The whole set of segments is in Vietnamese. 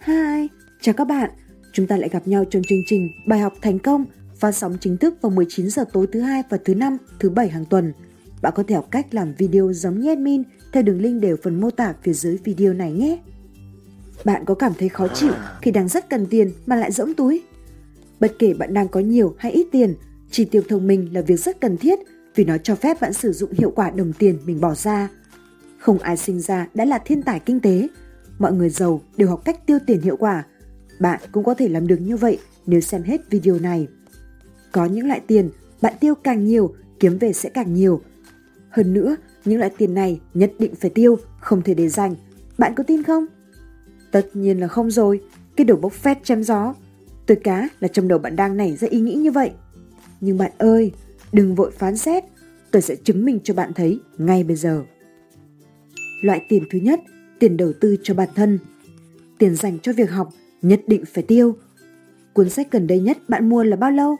Hi, chào các bạn. Chúng ta lại gặp nhau trong chương trình Bài học thành công phát sóng chính thức vào 19 giờ tối thứ hai và thứ năm, thứ bảy hàng tuần. Bạn có thể học cách làm video giống như admin theo đường link đều phần mô tả phía dưới video này nhé. Bạn có cảm thấy khó chịu khi đang rất cần tiền mà lại rỗng túi? Bất kể bạn đang có nhiều hay ít tiền, chi tiêu thông minh là việc rất cần thiết vì nó cho phép bạn sử dụng hiệu quả đồng tiền mình bỏ ra. Không ai sinh ra đã là thiên tài kinh tế, mọi người giàu đều học cách tiêu tiền hiệu quả. Bạn cũng có thể làm được như vậy nếu xem hết video này. Có những loại tiền bạn tiêu càng nhiều, kiếm về sẽ càng nhiều. Hơn nữa, những loại tiền này nhất định phải tiêu, không thể để dành. Bạn có tin không? Tất nhiên là không rồi, cái đồ bốc phét chém gió. Tôi cá là trong đầu bạn đang nảy ra ý nghĩ như vậy. Nhưng bạn ơi, đừng vội phán xét, tôi sẽ chứng minh cho bạn thấy ngay bây giờ. Loại tiền thứ nhất, tiền đầu tư cho bản thân. Tiền dành cho việc học nhất định phải tiêu. Cuốn sách gần đây nhất bạn mua là bao lâu?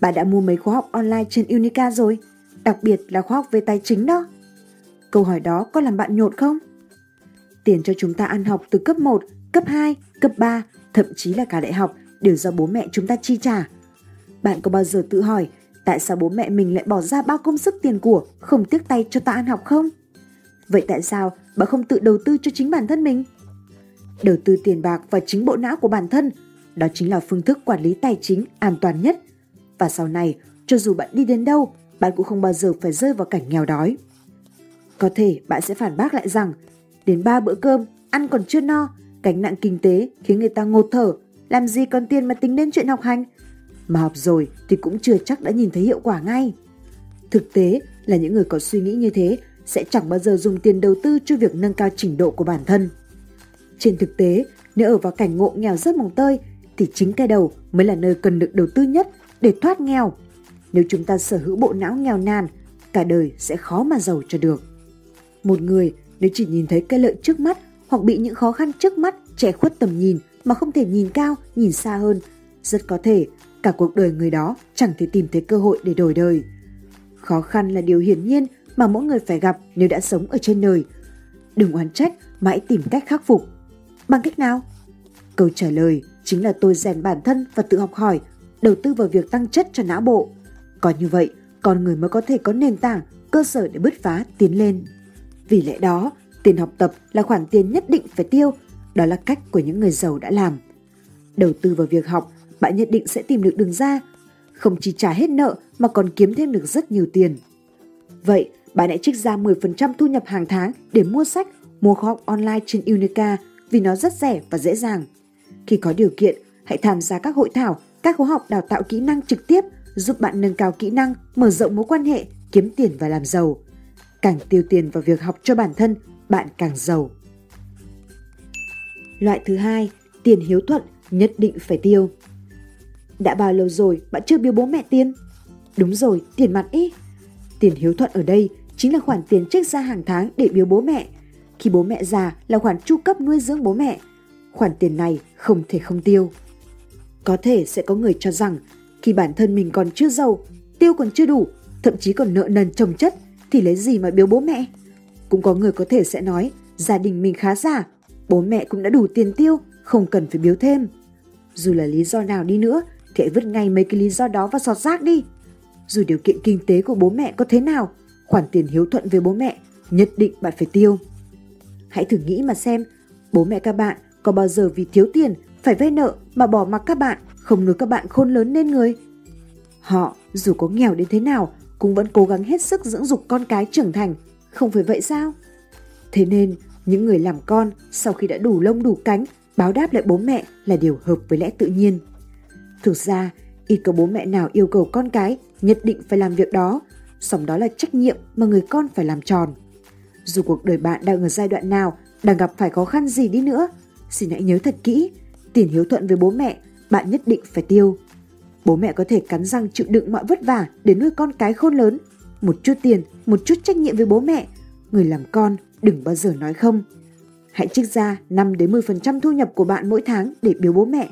Bạn đã mua mấy khóa học online trên Unica rồi, đặc biệt là khóa học về tài chính đó. Câu hỏi đó có làm bạn nhột không? Tiền cho chúng ta ăn học từ cấp 1, cấp 2, cấp 3, thậm chí là cả đại học đều do bố mẹ chúng ta chi trả. Bạn có bao giờ tự hỏi tại sao bố mẹ mình lại bỏ ra bao công sức tiền của không tiếc tay cho ta ăn học không? Vậy tại sao bạn không tự đầu tư cho chính bản thân mình? Đầu tư tiền bạc vào chính bộ não của bản thân, đó chính là phương thức quản lý tài chính an toàn nhất. Và sau này, cho dù bạn đi đến đâu, bạn cũng không bao giờ phải rơi vào cảnh nghèo đói. Có thể bạn sẽ phản bác lại rằng, đến ba bữa cơm, ăn còn chưa no, gánh nặng kinh tế khiến người ta ngột thở, làm gì còn tiền mà tính đến chuyện học hành. Mà học rồi thì cũng chưa chắc đã nhìn thấy hiệu quả ngay. Thực tế là những người có suy nghĩ như thế sẽ chẳng bao giờ dùng tiền đầu tư cho việc nâng cao trình độ của bản thân. Trên thực tế, nếu ở vào cảnh ngộ nghèo rất mồng tơi, thì chính cái đầu mới là nơi cần được đầu tư nhất để thoát nghèo. Nếu chúng ta sở hữu bộ não nghèo nàn, cả đời sẽ khó mà giàu cho được. Một người nếu chỉ nhìn thấy cái lợi trước mắt hoặc bị những khó khăn trước mắt che khuất tầm nhìn mà không thể nhìn cao, nhìn xa hơn, rất có thể cả cuộc đời người đó chẳng thể tìm thấy cơ hội để đổi đời. Khó khăn là điều hiển nhiên mà mỗi người phải gặp nếu đã sống ở trên đời. Đừng oán trách mà hãy tìm cách khắc phục. Bằng cách nào? Câu trả lời chính là tôi rèn bản thân và tự học hỏi, đầu tư vào việc tăng chất cho não bộ. Có như vậy, con người mới có thể có nền tảng, cơ sở để bứt phá, tiến lên. Vì lẽ đó, tiền học tập là khoản tiền nhất định phải tiêu, đó là cách của những người giàu đã làm. Đầu tư vào việc học, bạn nhất định sẽ tìm được đường ra, không chỉ trả hết nợ mà còn kiếm thêm được rất nhiều tiền. Vậy, bạn hãy trích ra 10% thu nhập hàng tháng để mua sách, mua khóa học online trên Unica vì nó rất rẻ và dễ dàng. Khi có điều kiện, hãy tham gia các hội thảo, các khóa học đào tạo kỹ năng trực tiếp giúp bạn nâng cao kỹ năng, mở rộng mối quan hệ, kiếm tiền và làm giàu. Càng tiêu tiền vào việc học cho bản thân, bạn càng giàu. Loại thứ hai, tiền hiếu thuận nhất định phải tiêu. Đã bao lâu rồi bạn chưa biếu bố mẹ tiền? Đúng rồi, tiền mặt ý. Tiền hiếu thuận ở đây chính là khoản tiền trích ra hàng tháng để biếu bố mẹ. Khi bố mẹ già là khoản chu cấp nuôi dưỡng bố mẹ. Khoản tiền này không thể không tiêu. Có thể sẽ có người cho rằng khi bản thân mình còn chưa giàu, tiêu còn chưa đủ, thậm chí còn nợ nần chồng chất thì lấy gì mà biếu bố mẹ? Cũng có người có thể sẽ nói gia đình mình khá giả, bố mẹ cũng đã đủ tiền tiêu, không cần phải biếu thêm. Dù là lý do nào đi nữa thì hãy vứt ngay mấy cái lý do đó vào sọt rác đi. Dù điều kiện kinh tế của bố mẹ có thế nào, khoản tiền hiếu thuận với bố mẹ nhất định bạn phải tiêu. Hãy thử nghĩ mà xem, bố mẹ các bạn có bao giờ vì thiếu tiền phải vay nợ mà bỏ mặc các bạn, không nuôi các bạn khôn lớn nên người. Họ dù có nghèo đến thế nào cũng vẫn cố gắng hết sức dưỡng dục con cái trưởng thành, không phải vậy sao? Thế nên, những người làm con sau khi đã đủ lông đủ cánh, báo đáp lại bố mẹ là điều hợp với lẽ tự nhiên. Thực ra, ít có bố mẹ nào yêu cầu con cái nhất định phải làm việc đó, song đó là trách nhiệm mà người con phải làm tròn. Dù cuộc đời bạn đang ở giai đoạn nào, đang gặp phải khó khăn gì đi nữa, xin hãy nhớ thật kỹ, tiền hiếu thuận với bố mẹ, bạn nhất định phải tiêu. Bố mẹ có thể cắn răng chịu đựng mọi vất vả để nuôi con cái khôn lớn. Một chút tiền, một chút trách nhiệm với bố mẹ. Người làm con đừng bao giờ nói không. Hãy trích ra 5 đến 10% thu nhập của bạn mỗi tháng để biếu bố mẹ.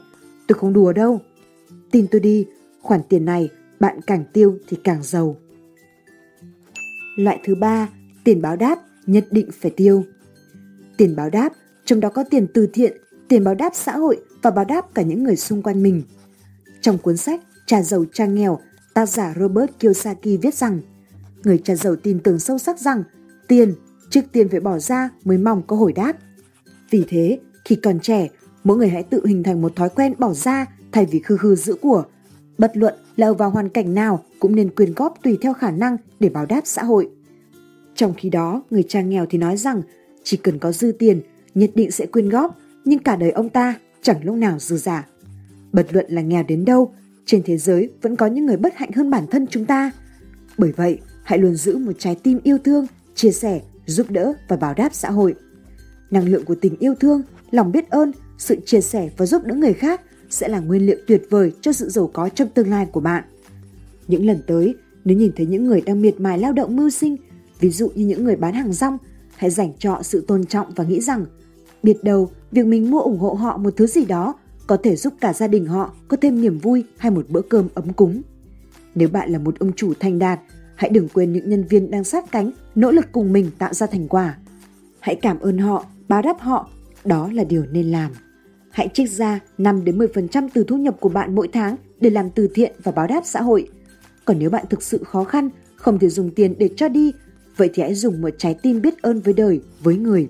Tôi không đùa đâu. Tin tôi đi, khoản tiền này bạn càng tiêu thì càng giàu. Loại thứ ba, tiền báo đáp nhất định phải tiêu. Tiền báo đáp, trong đó có tiền từ thiện, tiền báo đáp xã hội và báo đáp cả những người xung quanh mình. Trong cuốn sách Cha giàu cha nghèo, tác giả Robert Kiyosaki viết rằng người cha giàu tin tưởng sâu sắc rằng tiền trước tiên phải bỏ ra mới mong có hồi đáp. Vì thế, khi còn trẻ, mỗi người hãy tự hình thành một thói quen bỏ ra thay vì khư khư giữ của. Bất luận là ở vào hoàn cảnh nào cũng nên quyên góp tùy theo khả năng để báo đáp xã hội. Trong khi đó, người cha nghèo thì nói rằng chỉ cần có dư tiền, nhất định sẽ quyên góp, nhưng cả đời ông ta chẳng lúc nào dư giả. bật luận là nghèo đến đâu, trên thế giới vẫn có những người bất hạnh hơn bản thân chúng ta. Bởi vậy, hãy luôn giữ một trái tim yêu thương, chia sẻ, giúp đỡ và báo đáp xã hội. Năng lượng của tình yêu thương, lòng biết ơn, sự chia sẻ và giúp đỡ người khác sẽ là nguyên liệu tuyệt vời cho sự giàu có trong tương lai của bạn. Những lần tới, nếu nhìn thấy những người đang miệt mài lao động mưu sinh, ví dụ như những người bán hàng rong, hãy dành cho sự tôn trọng và nghĩ rằng biết đâu việc mình mua ủng hộ họ một thứ gì đó có thể giúp cả gia đình họ có thêm niềm vui hay một bữa cơm ấm cúng. Nếu bạn là một ông chủ thành đạt, hãy đừng quên những nhân viên đang sát cánh, nỗ lực cùng mình tạo ra thành quả. Hãy cảm ơn họ, báo đáp họ, đó là điều nên làm. Hãy trích ra 5 đến 10% từ thu nhập của bạn mỗi tháng để làm từ thiện và báo đáp xã hội. Còn nếu bạn thực sự khó khăn, không thể dùng tiền để cho đi, vậy thì hãy dùng một trái tim biết ơn với đời, với người.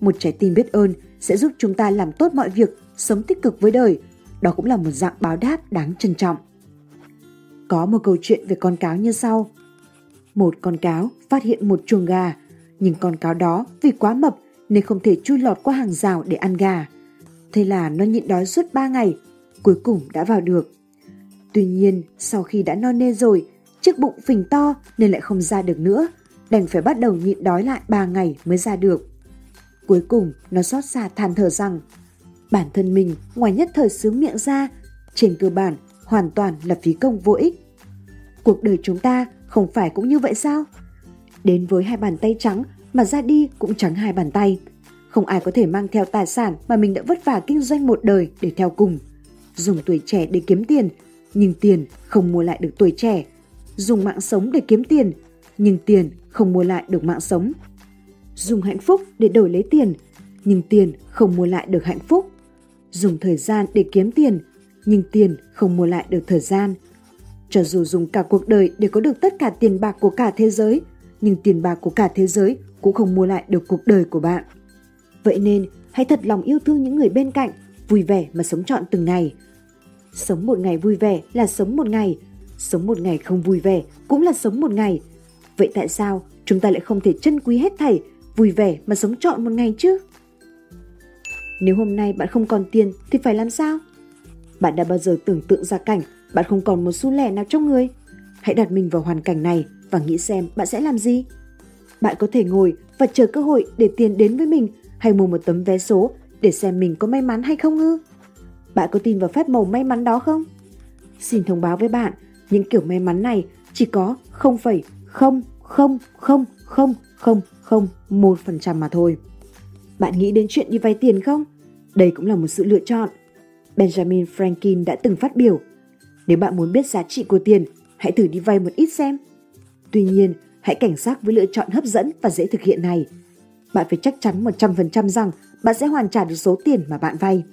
Một trái tim biết ơn sẽ giúp chúng ta làm tốt mọi việc, sống tích cực với đời. Đó cũng là một dạng báo đáp đáng trân trọng. Có một câu chuyện về con cáo như sau. Một con cáo phát hiện một chuồng gà, nhưng con cáo đó vì quá mập nên không thể chui lọt qua hàng rào để ăn gà. Thế là nó nhịn đói suốt 3 ngày, cuối cùng đã vào được. Tuy nhiên, sau khi đã no nê rồi, chiếc bụng phình to nên lại không ra được nữa, đành phải bắt đầu nhịn đói lại 3 ngày mới ra được. Cuối cùng, nó xót xa than thở rằng bản thân mình ngoài nhất thời sướng miệng ra, trên cơ bản hoàn toàn là phí công vô ích. Cuộc đời chúng ta không phải cũng như vậy sao? Đến với hai bàn tay trắng mà ra đi cũng trắng hai bàn tay. Không ai có thể mang theo tài sản mà mình đã vất vả kinh doanh một đời để theo cùng. Dùng tuổi trẻ để kiếm tiền, nhưng tiền không mua lại được tuổi trẻ. Dùng mạng sống để kiếm tiền, nhưng tiền không mua lại được mạng sống. Dùng hạnh phúc để đổi lấy tiền, nhưng tiền không mua lại được hạnh phúc. Dùng thời gian để kiếm tiền, nhưng tiền không mua lại được thời gian. Cho dù dùng cả cuộc đời để có được tất cả tiền bạc của cả thế giới, nhưng tiền bạc của cả thế giới cũng không mua lại được cuộc đời của bạn. Vậy nên, hãy thật lòng yêu thương những người bên cạnh, vui vẻ mà sống trọn từng ngày. Sống một ngày vui vẻ là sống một ngày, sống một ngày không vui vẻ cũng là sống một ngày. Vậy tại sao chúng ta lại không thể trân quý hết thảy, vui vẻ mà sống trọn một ngày chứ? Nếu hôm nay bạn không còn tiền thì phải làm sao? Bạn đã bao giờ tưởng tượng ra cảnh bạn không còn một xu lẻ nào trong người? Hãy đặt mình vào hoàn cảnh này và nghĩ xem bạn sẽ làm gì. Bạn có thể ngồi và chờ cơ hội để tiền đến với mình hay mua một tấm vé số để xem mình có may mắn hay không ư? Bạn có tin vào phép màu may mắn đó không? Xin thông báo với bạn, những kiểu may mắn này chỉ có 0,0000001% mà thôi. Bạn nghĩ đến chuyện đi vay tiền không? Đây cũng là một sự lựa chọn. Benjamin Franklin đã từng phát biểu, nếu bạn muốn biết giá trị của tiền, hãy thử đi vay một ít xem. Tuy nhiên, hãy cảnh giác với lựa chọn hấp dẫn và dễ thực hiện này. Bạn phải chắc chắn 100% rằng bạn sẽ hoàn trả được số tiền mà bạn vay.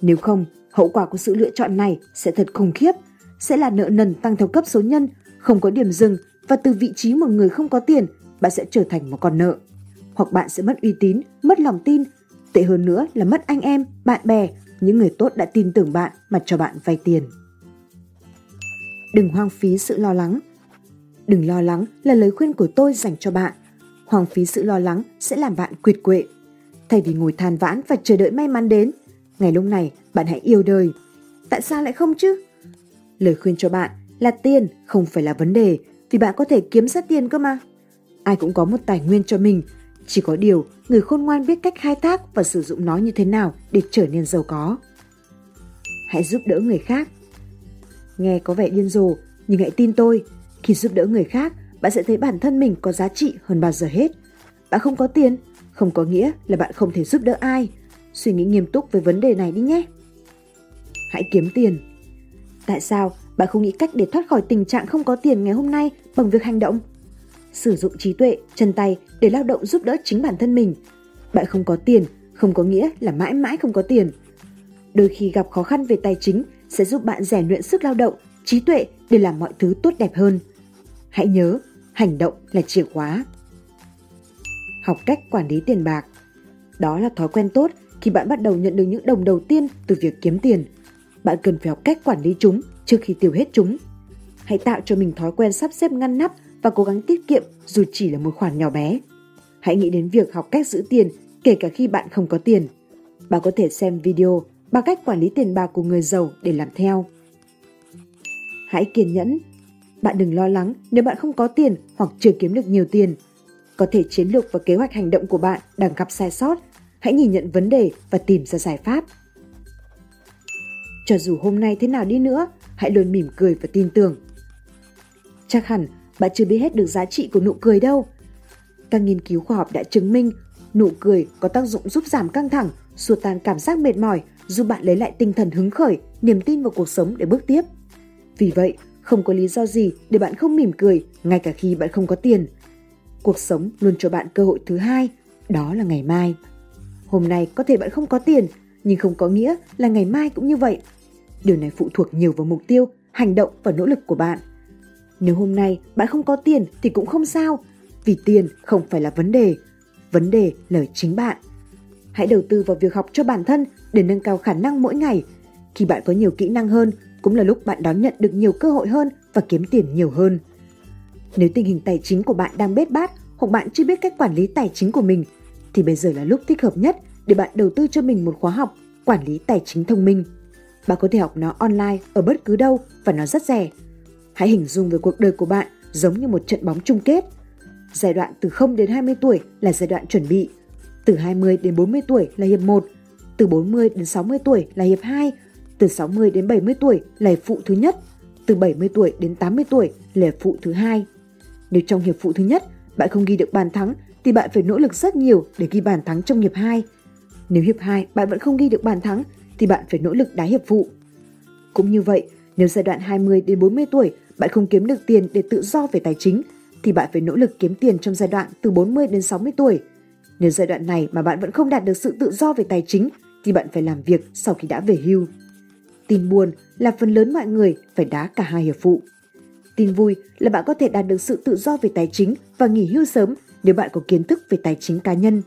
Nếu không, hậu quả của sự lựa chọn này sẽ thật khủng khiếp, sẽ là nợ nần tăng theo cấp số nhân, không có điểm dừng và từ vị trí một người không có tiền, bạn sẽ trở thành một con nợ. Hoặc bạn sẽ mất uy tín, mất lòng tin, tệ hơn nữa là mất anh em, bạn bè, những người tốt đã tin tưởng bạn mà cho bạn vay tiền. Đừng hoang phí sự lo lắng. Đừng lo lắng là lời khuyên của tôi dành cho bạn. Hoang phí sự lo lắng sẽ làm bạn quyệt quệ. Thay vì ngồi than vãn và chờ đợi may mắn đến, ngày lúc này bạn hãy yêu đời. Tại sao lại không chứ? Lời khuyên cho bạn là tiền không phải là vấn đề vì bạn có thể kiếm ra tiền cơ mà. Ai cũng có một tài nguyên cho mình, chỉ có điều người khôn ngoan biết cách khai thác và sử dụng nó như thế nào để trở nên giàu có. Hãy giúp đỡ người khác. Nghe có vẻ điên rồ, nhưng hãy tin tôi, khi giúp đỡ người khác, bạn sẽ thấy bản thân mình có giá trị hơn bao giờ hết. Bạn không có tiền, không có nghĩa là bạn không thể giúp đỡ ai. Suy nghĩ nghiêm túc về vấn đề này đi nhé. Hãy kiếm tiền. Tại sao bạn không nghĩ cách để thoát khỏi tình trạng không có tiền ngày hôm nay bằng việc hành động? Sử dụng trí tuệ, chân tay để lao động giúp đỡ chính bản thân mình. Bạn không có tiền, không có nghĩa là mãi mãi không có tiền. Đôi khi gặp khó khăn về tài chính sẽ giúp bạn rèn luyện sức lao động, trí tuệ để làm mọi thứ tốt đẹp hơn. Hãy nhớ, hành động là chìa khóa. Học cách quản lý tiền bạc. Đó là thói quen tốt khi bạn bắt đầu nhận được những đồng đầu tiên từ việc kiếm tiền. Bạn cần phải học cách quản lý chúng trước khi tiêu hết chúng. Hãy tạo cho mình thói quen sắp xếp ngăn nắp và cố gắng tiết kiệm dù chỉ là một khoản nhỏ bé. Hãy nghĩ đến việc học cách giữ tiền, kể cả khi bạn không có tiền. Bạn có thể xem video bằng cách quản lý tiền bạc của người giàu để làm theo. Hãy kiên nhẫn. Bạn đừng lo lắng nếu bạn không có tiền hoặc chưa kiếm được nhiều tiền. Có thể chiến lược và kế hoạch hành động của bạn đang gặp sai sót. Hãy nhìn nhận vấn đề và tìm ra giải pháp. Cho dù hôm nay thế nào đi nữa, hãy luôn mỉm cười và tin tưởng. Chắc hẳn bạn chưa biết hết được giá trị của nụ cười đâu. Các nghiên cứu khoa học đã chứng minh nụ cười có tác dụng giúp giảm căng thẳng, xua tan cảm giác mệt mỏi, giúp bạn lấy lại tinh thần hứng khởi, niềm tin vào cuộc sống để bước tiếp. Vì vậy, không có lý do gì để bạn không mỉm cười ngay cả khi bạn không có tiền. Cuộc sống luôn cho bạn cơ hội thứ hai, đó là ngày mai. Hôm nay có thể bạn không có tiền, nhưng không có nghĩa là ngày mai cũng như vậy. Điều này phụ thuộc nhiều vào mục tiêu, hành động và nỗ lực của bạn. Nếu hôm nay bạn không có tiền thì cũng không sao, vì tiền không phải là vấn đề. Vấn đề là chính bạn. Hãy đầu tư vào việc học cho bản thân để nâng cao khả năng mỗi ngày. Khi bạn có nhiều kỹ năng hơn, cũng là lúc bạn đón nhận được nhiều cơ hội hơn và kiếm tiền nhiều hơn. Nếu tình hình tài chính của bạn đang bết bát hoặc bạn chưa biết cách quản lý tài chính của mình, thì bây giờ là lúc thích hợp nhất để bạn đầu tư cho mình một khóa học quản lý tài chính thông minh. Bạn có thể học nó online ở bất cứ đâu và nó rất rẻ. Hãy hình dung về cuộc đời của bạn giống như một trận bóng chung kết. Giai đoạn từ 0 đến 20 tuổi là giai đoạn chuẩn bị. Từ 20 đến 40 tuổi là hiệp 1. Từ 40 đến 60 tuổi là hiệp 2. Từ 60 đến 70 tuổi là hiệp phụ thứ nhất. Từ 70 tuổi đến 80 tuổi là hiệp phụ thứ hai. Nếu trong hiệp phụ thứ nhất bạn không ghi được bàn thắng thì bạn phải nỗ lực rất nhiều để ghi bàn thắng trong hiệp 2. Nếu hiệp 2 bạn vẫn không ghi được bàn thắng thì bạn phải nỗ lực đá hiệp phụ. Cũng như vậy, nếu giai đoạn 20 đến 40 tuổi bạn không kiếm được tiền để tự do về tài chính thì bạn phải nỗ lực kiếm tiền trong giai đoạn từ 40 đến 60 tuổi. Nếu giai đoạn này mà bạn vẫn không đạt được sự tự do về tài chính thì bạn phải làm việc sau khi đã về hưu. Tin buồn là phần lớn mọi người phải đá cả hai hiệp phụ. Tin vui là bạn có thể đạt được sự tự do về tài chính và nghỉ hưu sớm nếu bạn có kiến thức về tài chính cá nhân.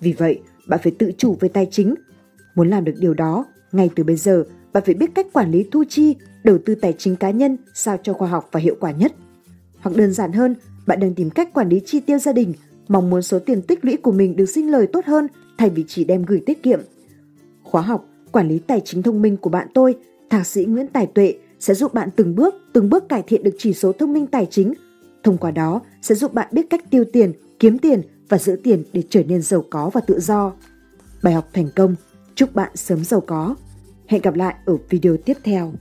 Vì vậy, bạn phải tự chủ về tài chính. Muốn làm được điều đó, ngay từ bây giờ, bạn phải biết cách quản lý thu chi, đầu tư tài chính cá nhân sao cho khoa học và hiệu quả nhất. Hoặc đơn giản hơn, bạn đang tìm cách quản lý chi tiêu gia đình, mong muốn số tiền tích lũy của mình được sinh lời tốt hơn thay vì chỉ đem gửi tiết kiệm. Khóa học Quản lý tài chính thông minh của bạn tôi, Thạc sĩ Nguyễn Tài Tuệ sẽ giúp bạn từng bước, từng bước cải thiện được chỉ số thông minh tài chính. Thông qua đó sẽ giúp bạn biết cách tiêu tiền, kiếm tiền và giữ tiền để trở nên giàu có và tự do. Bài học thành công, chúc bạn sớm giàu có. Hẹn gặp lại ở video tiếp theo.